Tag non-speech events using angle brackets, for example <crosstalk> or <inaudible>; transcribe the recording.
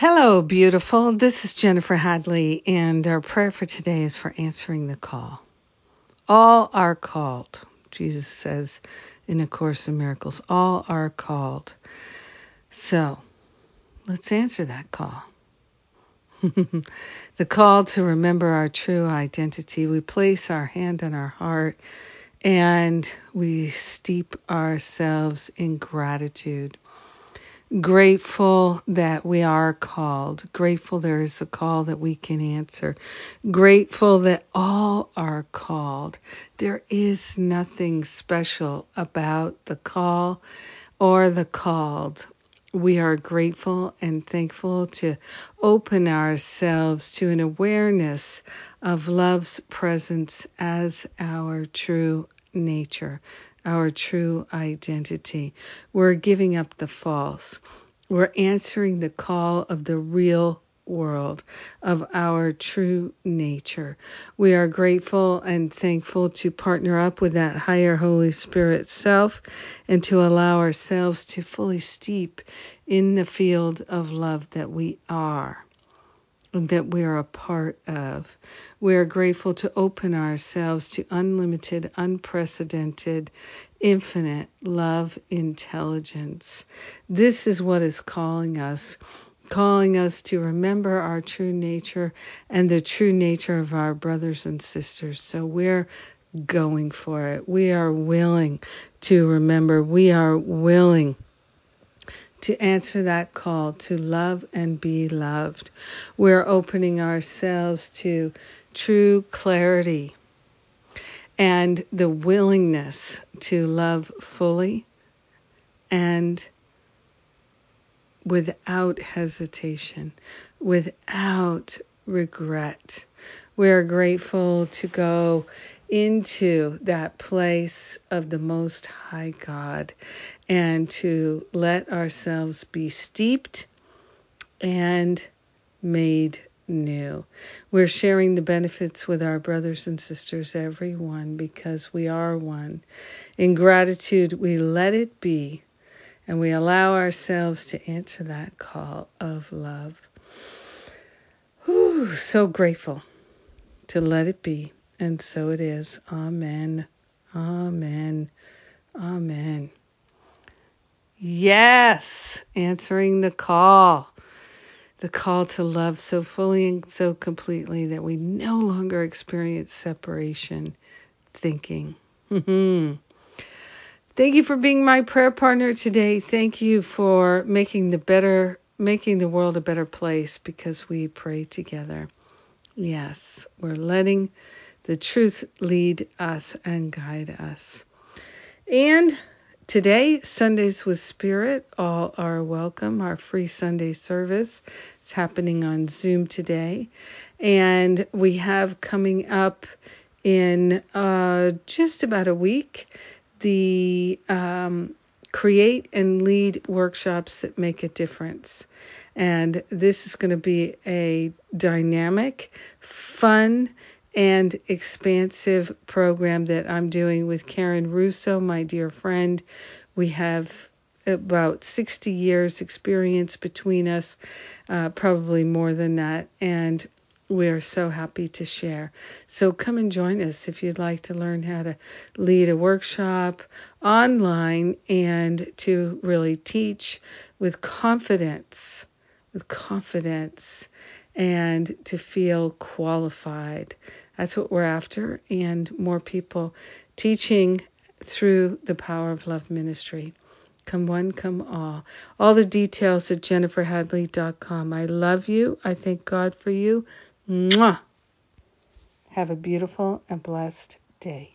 Hello, beautiful. This is Jennifer Hadley, and our prayer for today is for answering the call. All are called, Jesus says in A Course in Miracles. All are called. So, let's answer that call. <laughs> the call to remember our true identity. We place our hand on our heart and we steep ourselves in gratitude grateful that we are called, grateful there is a call that we can answer, grateful that all are called. There is nothing special about the call or the called. We are grateful and thankful to open ourselves to an awareness of love's presence as our true nature, our true identity. We're giving up the false. We're answering the call of the real world, of our true nature. We are grateful and thankful to partner up with that higher Holy Spirit self and to allow ourselves to fully steep in the field of love that we are that we are a part of. We are grateful to open ourselves to unlimited, unprecedented, infinite love intelligence. This is what is calling us, calling us to remember our true nature and the true nature of our brothers and sisters. So we're going for it. We are willing to remember. We are willing to answer that call to love and be loved. We're opening ourselves to true clarity and the willingness to love fully and without hesitation, without regret. We are grateful to go into that place of the Most High God and to let ourselves be steeped and made new. We're sharing the benefits with our brothers and sisters, everyone, because we are one. In gratitude, we let it be and we allow ourselves to answer that call of love. Whew, so grateful to let it be. And so it is. Amen. Amen. Amen. Yes, answering the call. The call to love so fully and so completely that we no longer experience separation thinking. Mm-hmm. Thank you for being my prayer partner today. Thank you for making the better making the world a better place because we pray together. Yes, we're letting the truth lead us and guide us. And today, Sundays with Spirit, all are welcome. Our free Sunday service is happening on Zoom today. And we have coming up in uh, just about a week the um, Create and Lead workshops that make a difference. And this is going to be a dynamic, fun, and expansive program that I'm doing with Karen Russo, my dear friend. We have about 60 years experience between us, uh, probably more than that, and we are so happy to share. So come and join us if you'd like to learn how to lead a workshop online and to really teach with confidence, with confidence, and to feel qualified. That's what we're after, and more people teaching through the Power of Love Ministry. Come one, come all. All the details at jenniferhadley.com. I love you. I thank God for you. Mwah. Have a beautiful and blessed day.